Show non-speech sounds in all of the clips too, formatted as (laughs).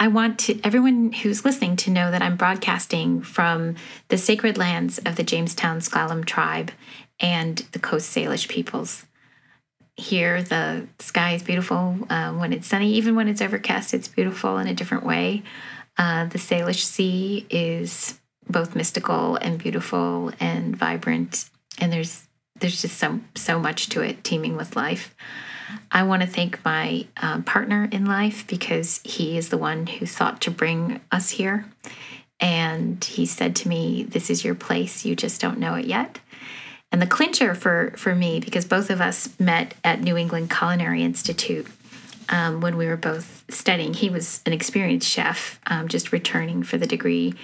I want to everyone who's listening to know that I'm broadcasting from the sacred lands of the Jamestown S'Klallam tribe and the Coast Salish peoples. Here, the sky is beautiful uh, when it's sunny. Even when it's overcast, it's beautiful in a different way. Uh, the Salish Sea is both mystical and beautiful and vibrant, and there's there's just so so much to it, teeming with life. I want to thank my uh, partner in life because he is the one who thought to bring us here. And he said to me, This is your place. You just don't know it yet. And the clincher for, for me, because both of us met at New England Culinary Institute um, when we were both studying. He was an experienced chef, um, just returning for the degree.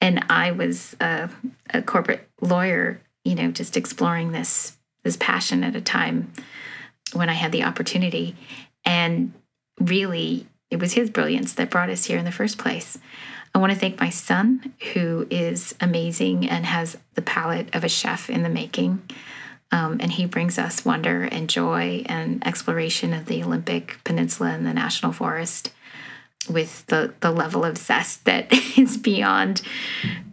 And I was a, a corporate lawyer, you know, just exploring this this passion at a time when I had the opportunity. And really, it was his brilliance that brought us here in the first place. I want to thank my son, who is amazing and has the palate of a chef in the making. Um, and he brings us wonder and joy and exploration of the Olympic Peninsula and the National Forest with the, the level of zest that (laughs) is beyond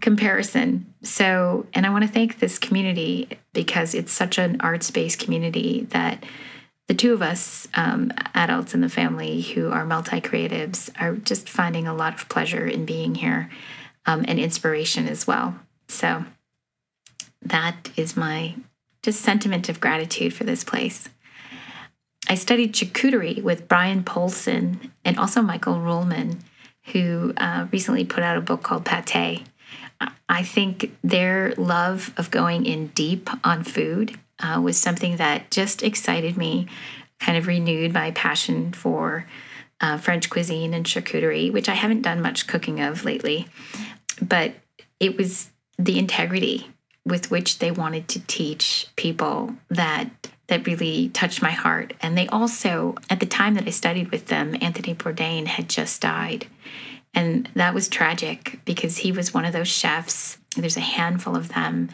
comparison. So, and I want to thank this community because it's such an arts based community that the two of us, um, adults in the family who are multi creatives, are just finding a lot of pleasure in being here um, and inspiration as well. So that is my just sentiment of gratitude for this place. I studied charcuterie with Brian Polcyn and also Michael Ruhlman, who uh, recently put out a book called Pate. I think their love of going in deep on food uh, was something that just excited me, kind of renewed my passion for uh, French cuisine and charcuterie, which I haven't done much cooking of lately. But it was the integrity with which they wanted to teach people that that really touched my heart. And they also, at the time that I studied with them, Anthony Bourdain had just died. And that was tragic because he was one of those chefs. There's a handful of them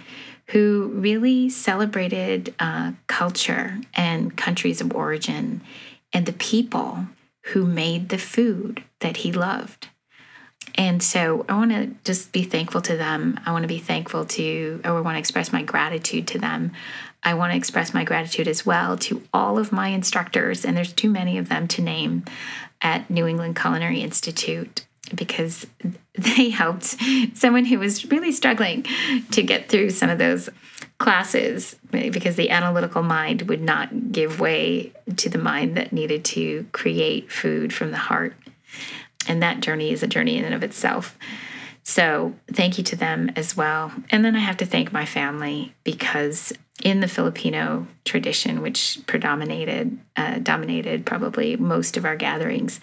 who really celebrated uh, culture and countries of origin and the people who made the food that he loved. And so I want to just be thankful to them. I want to be thankful to, or I want to express my gratitude to them. I want to express my gratitude as well to all of my instructors, and there's too many of them to name at New England Culinary Institute because they (laughs) helped someone who was really struggling to get through some of those classes because the analytical mind would not give way to the mind that needed to create food from the heart. And that journey is a journey in and of itself. So, thank you to them as well. And then I have to thank my family because in the Filipino tradition, which predominated, uh, dominated probably most of our gatherings,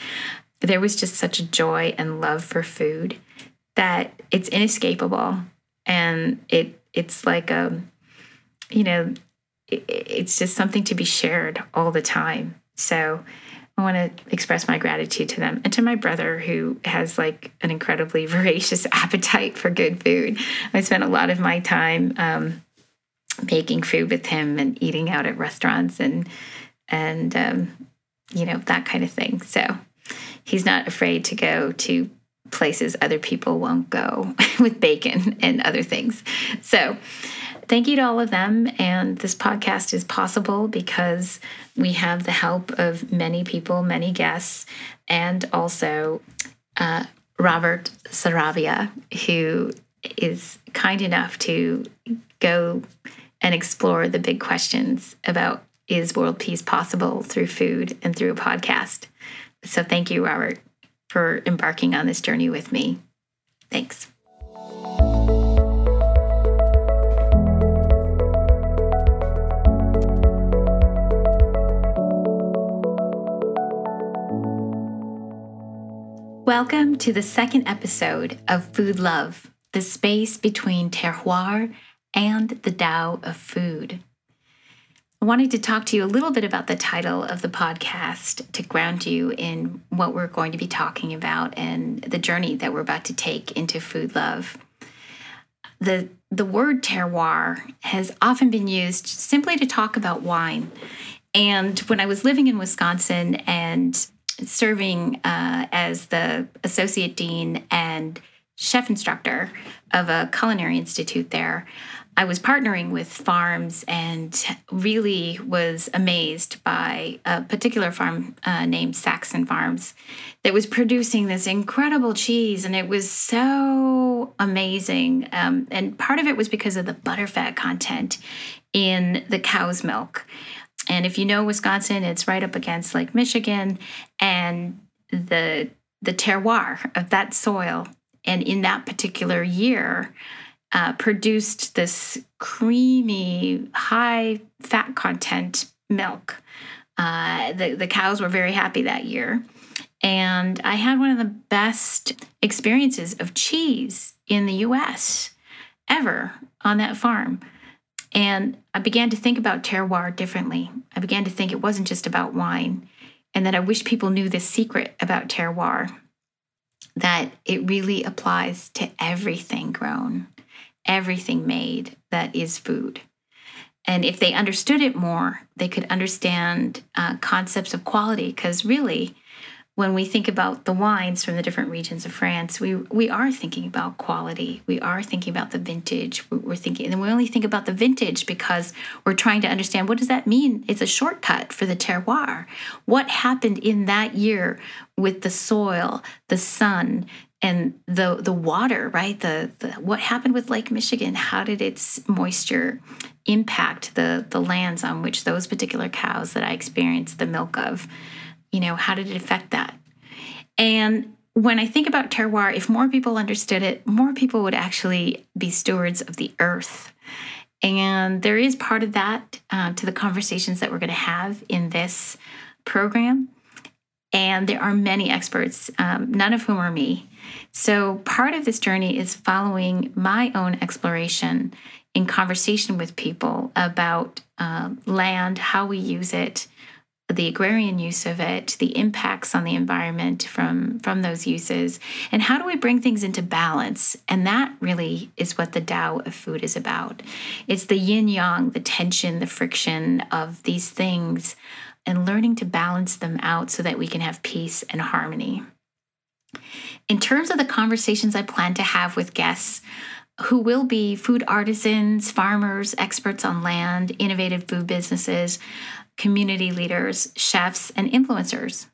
there was just such a joy and love for food that it's inescapable. And it it's like a you know it, it's just something to be shared all the time. So i want to express my gratitude to them and to my brother who has like an incredibly (laughs) voracious appetite for good food. I spent a lot of my time um, making food with him and eating out at restaurants and and um, you know that kind of thing. So he's not afraid to go to places other people won't go (laughs) with bacon and other things. So, thank you to all of them. And this podcast is possible because we have the help of many people, many guests, and also uh, Robert Saravia, who is kind enough to go and explore the big questions about is world peace possible through food and through a podcast. So thank you, Robert, for embarking on this journey with me. Thanks. Welcome to the second episode of Food Love, the space between terroir and the Tao of food. I wanted to talk to you a little bit about the title of the podcast to ground you in what we're going to be talking about and the journey that we're about to take into food love. The, the word terroir has often been used simply to talk about wine. And when I was living in Wisconsin and serving uh, as the associate dean and chef instructor of a culinary institute there, I was partnering with farms and really was amazed by a particular farm uh, named Saxon Farms that was producing this incredible cheese. And it was so amazing. Um, and part of it was because of the butterfat content in the cow's milk. And if you know Wisconsin, it's right up against Lake Michigan. And the the terroir of that soil and in that particular year uh, produced this creamy, high fat content milk. Uh, the, the cows were very happy that year. And I had one of the best experiences of cheese in the US ever on that farm. And I began to think about terroir differently. I began to think it wasn't just about wine, and that I wish people knew this secret about terroir that it really applies to everything grown, everything made that is food. And if they understood it more, they could understand uh, concepts of quality. Because really, when we think about the wines from the different regions of France, we we are thinking about quality. We are thinking about the vintage. We're thinking, and we only think about the vintage because we're trying to understand what does that mean. It's a shortcut for the terroir. What happened in that year with the soil, the sun, and the the water? Right. The, the what happened with Lake Michigan? How did its moisture impact the the lands on which those particular cows that I experienced the milk of? You know, how did it affect that? And when I think about terroir, if more people understood it, more people would actually be stewards of the earth. And there is part of that uh, to the conversations that we're going to have in this program. And there are many experts, um, none of whom are me. So part of this journey is following my own exploration in conversation with people about uh, land, how we use it, the agrarian use of it, the impacts on the environment from, from those uses, and how do we bring things into balance? And that really is what the Tao of food is about. It's the yin yang, the tension, the friction of these things, and learning to balance them out so that we can have peace and harmony. In terms of the conversations I plan to have with guests, who will be food artisans, farmers, experts on land, innovative food businesses, community leaders, chefs, and influencers.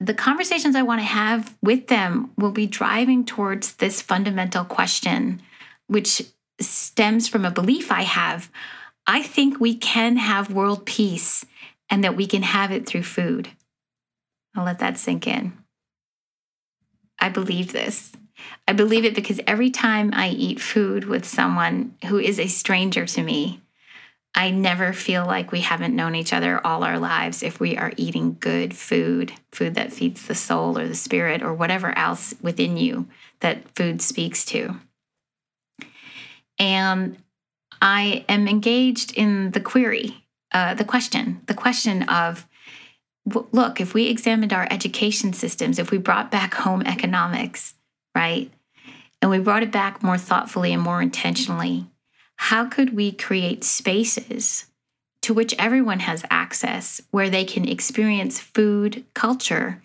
The conversations I want to have with them will be driving towards this fundamental question, which stems from a belief I have. I think we can have world peace and that we can have it through food. I'll let that sink in. I believe this. I believe it because every time I eat food with someone who is a stranger to me, I never feel like we haven't known each other all our lives if we are eating good food, food that feeds the soul or the spirit or whatever else within you that food speaks to. And I am engaged in the query, uh, the question, the question of look, if we examined our education systems, if we brought back home economics, right, and we brought it back more thoughtfully and more intentionally, how could we create spaces to which everyone has access where they can experience food culture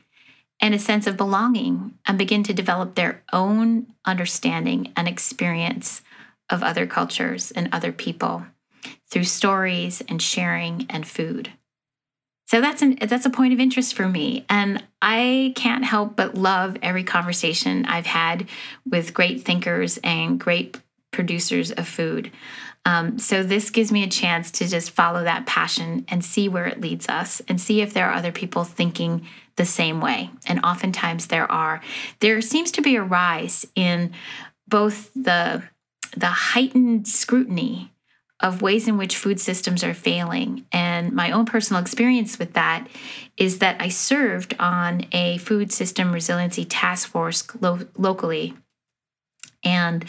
and a sense of belonging and begin to develop their own understanding and experience of other cultures and other people through stories and sharing and food. So that's an that's a point of interest for me and I can't help but love every conversation I've had with great thinkers and great producers of food. Um, so this gives me a chance to just follow that passion and see where it leads us and see if there are other people thinking the same way. And oftentimes there are. There seems to be a rise in both the the heightened scrutiny of ways in which food systems are failing. And my own personal experience with that is that I served on a food system resiliency task force lo- locally. And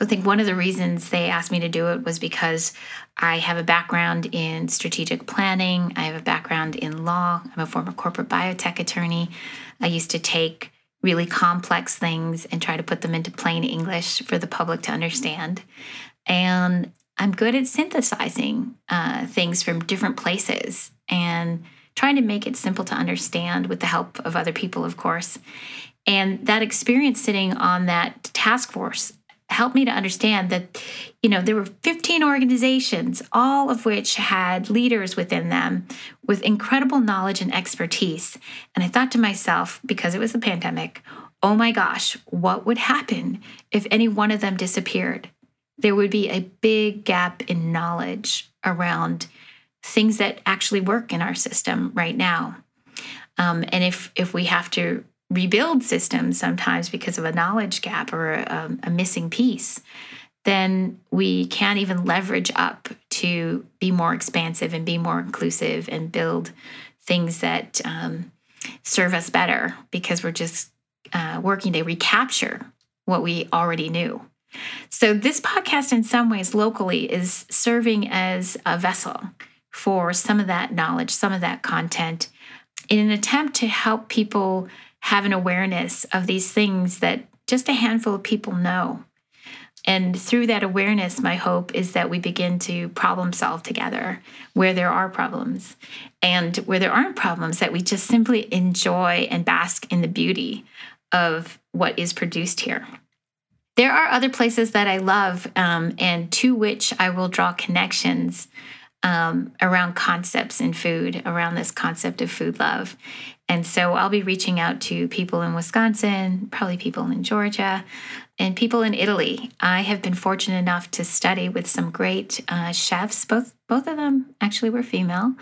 I think one of the reasons they asked me to do it was because I have a background in strategic planning, I have a background in law, I'm a former corporate biotech attorney. I used to take really complex things and try to put them into plain English for the public to understand. And I'm good at synthesizing uh, things from different places and trying to make it simple to understand with the help of other people, of course. And that experience sitting on that task force helped me to understand that you know there were 15 organizations all of which had leaders within them with incredible knowledge and expertise. And i thought to myself because it was the pandemic oh my gosh what would happen if any one of them disappeared? There would be a big gap in knowledge around things that actually work in our system right now. Um, and if if we have to rebuild systems sometimes because of a knowledge gap or a, a, missing piece, then we can't even leverage up to be more expansive and be more inclusive and build things that um, serve us better because we're just uh, working to recapture what we already knew. So, this podcast, in some ways, locally, is serving as a vessel for some of that knowledge, some of that content, in an attempt to help people have an awareness of these things that just a handful of people know. And through that awareness, my hope is that we begin to problem solve together where there are problems. And where there aren't problems, that we just simply enjoy and bask in the beauty of what is produced here. There are other places that I love um, and to which I will draw connections um, around concepts in food, around this concept of food love. And so I'll be reaching out to people in Wisconsin, probably people in Georgia, and people in Italy. I have been fortunate enough to study with some great uh, chefs. Both both of them actually were female.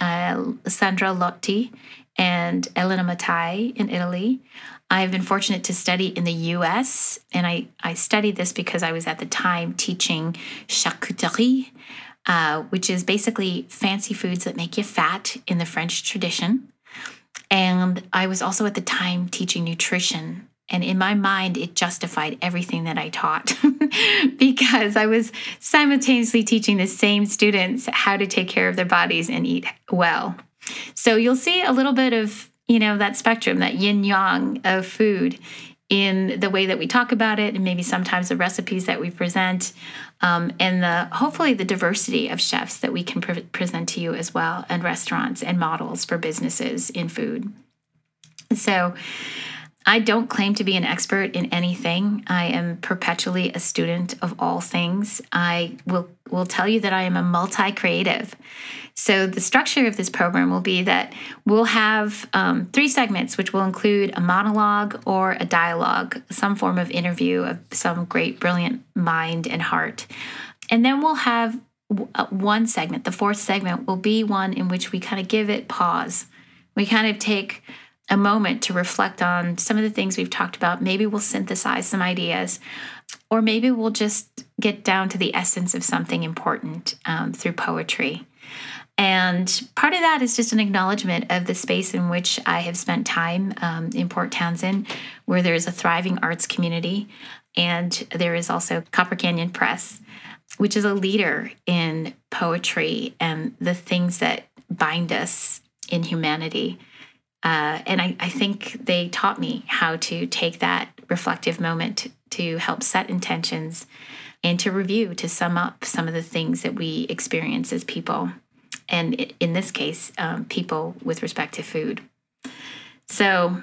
Uh, Sandra Lotti and Elena Mattai in Italy. I have been fortunate to study in the US, and I, I studied this because I was at the time teaching charcuterie, uh, which is basically fancy foods that make you fat in the French tradition. And I was also at the time teaching nutrition. And in my mind, it justified everything that I taught (laughs) because I was simultaneously teaching the same students how to take care of their bodies and eat well. So you'll see a little bit of, you know, that spectrum, that yin yang of food in the way that we talk about it and maybe sometimes the recipes that we present um, and the hopefully the diversity of chefs that we can pre- present to you as well and restaurants and models for businesses in food. So I don't claim to be an expert in anything. I am perpetually a student of all things. I will will tell you that I am a multi-creative. So the structure of this program will be that we'll have um, three segments, which will include a monologue or a dialogue, some form of interview of some great, brilliant mind and heart, and then we'll have uh, one segment. The fourth segment will be one in which we kind of give it pause. We kind of take a moment to reflect on some of the things we've talked about. Maybe we'll synthesize some ideas, or maybe we'll just get down to the essence of something important um, through poetry. And part of that is just an acknowledgement of the space in which I have spent time um, in Port Townsend, where there is a thriving arts community. And there is also Copper Canyon Press, which is a leader in poetry and the things that bind us in humanity. Uh, and I, I think they taught me how to take that reflective moment to help set intentions and to review, to sum up some of the things that we experience as people. And in this case, um, people with respect to food. So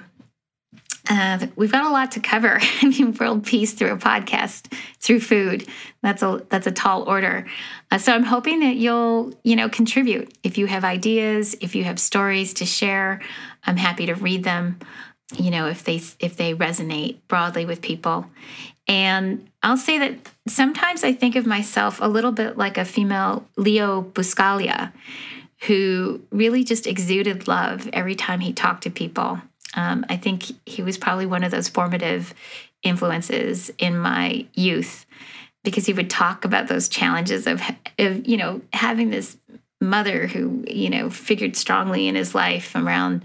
uh, we've got a lot to cover. (laughs) I mean, world peace through a podcast, through food. That's a that's a tall order. Uh, so I'm hoping that you'll you know contribute if you have ideas, if you have stories to share. I'm happy to read them. You know, if they if they resonate broadly with people. And I'll say that sometimes I think of myself a little bit like a female Leo Buscaglia, who really just exuded love every time he talked to people. Um, I think he was probably one of those formative influences in my youth because he would talk about those challenges of, of you know having this mother who you know figured strongly in his life around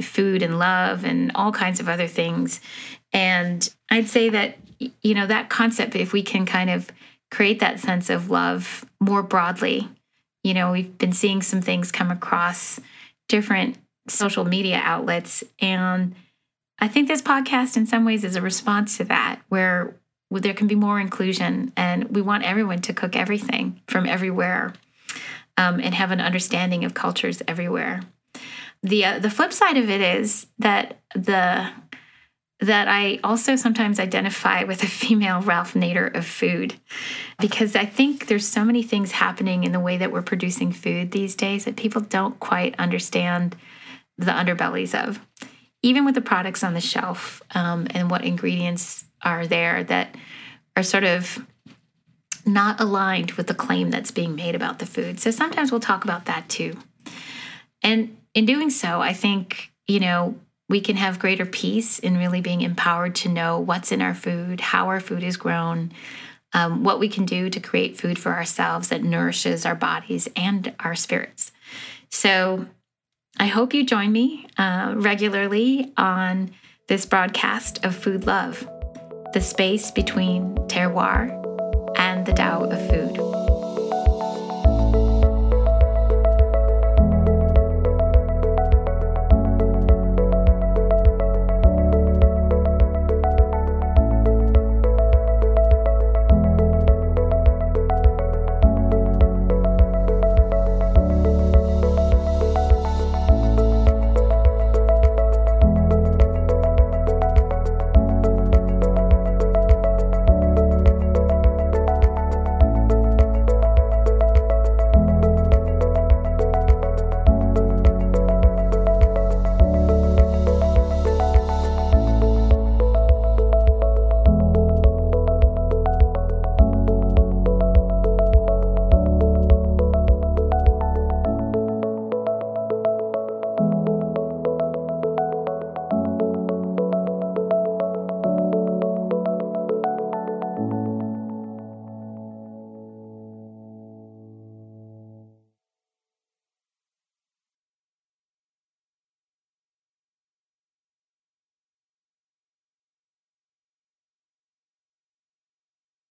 food and love and all kinds of other things. And i'd say that you know that concept if we can kind of create that sense of love more broadly you know we've been seeing some things come across different social media outlets. And I think this podcast, in some ways, is a response to that, where there can be more inclusion and we want everyone to cook everything from everywhere um, and have an understanding of cultures everywhere. the uh, the flip side of it is that the that I also sometimes identify with a (laughs) female Ralph Nader of food because I think there's so many things happening in the way that we're producing food these days that people don't quite understand the underbellies of. Even with the products on the shelf um, and what ingredients are there that are sort of not aligned with the claim that's being made about the food. So sometimes we'll talk about that too. And in doing so, I think, you know, we can have greater peace in really being empowered to know what's in our food, how our food is grown, um, what we can do to create food for ourselves that nourishes our bodies and our spirits. So I hope you join me uh, regularly on this broadcast of Food Love, the space between terroir and the Tao of food.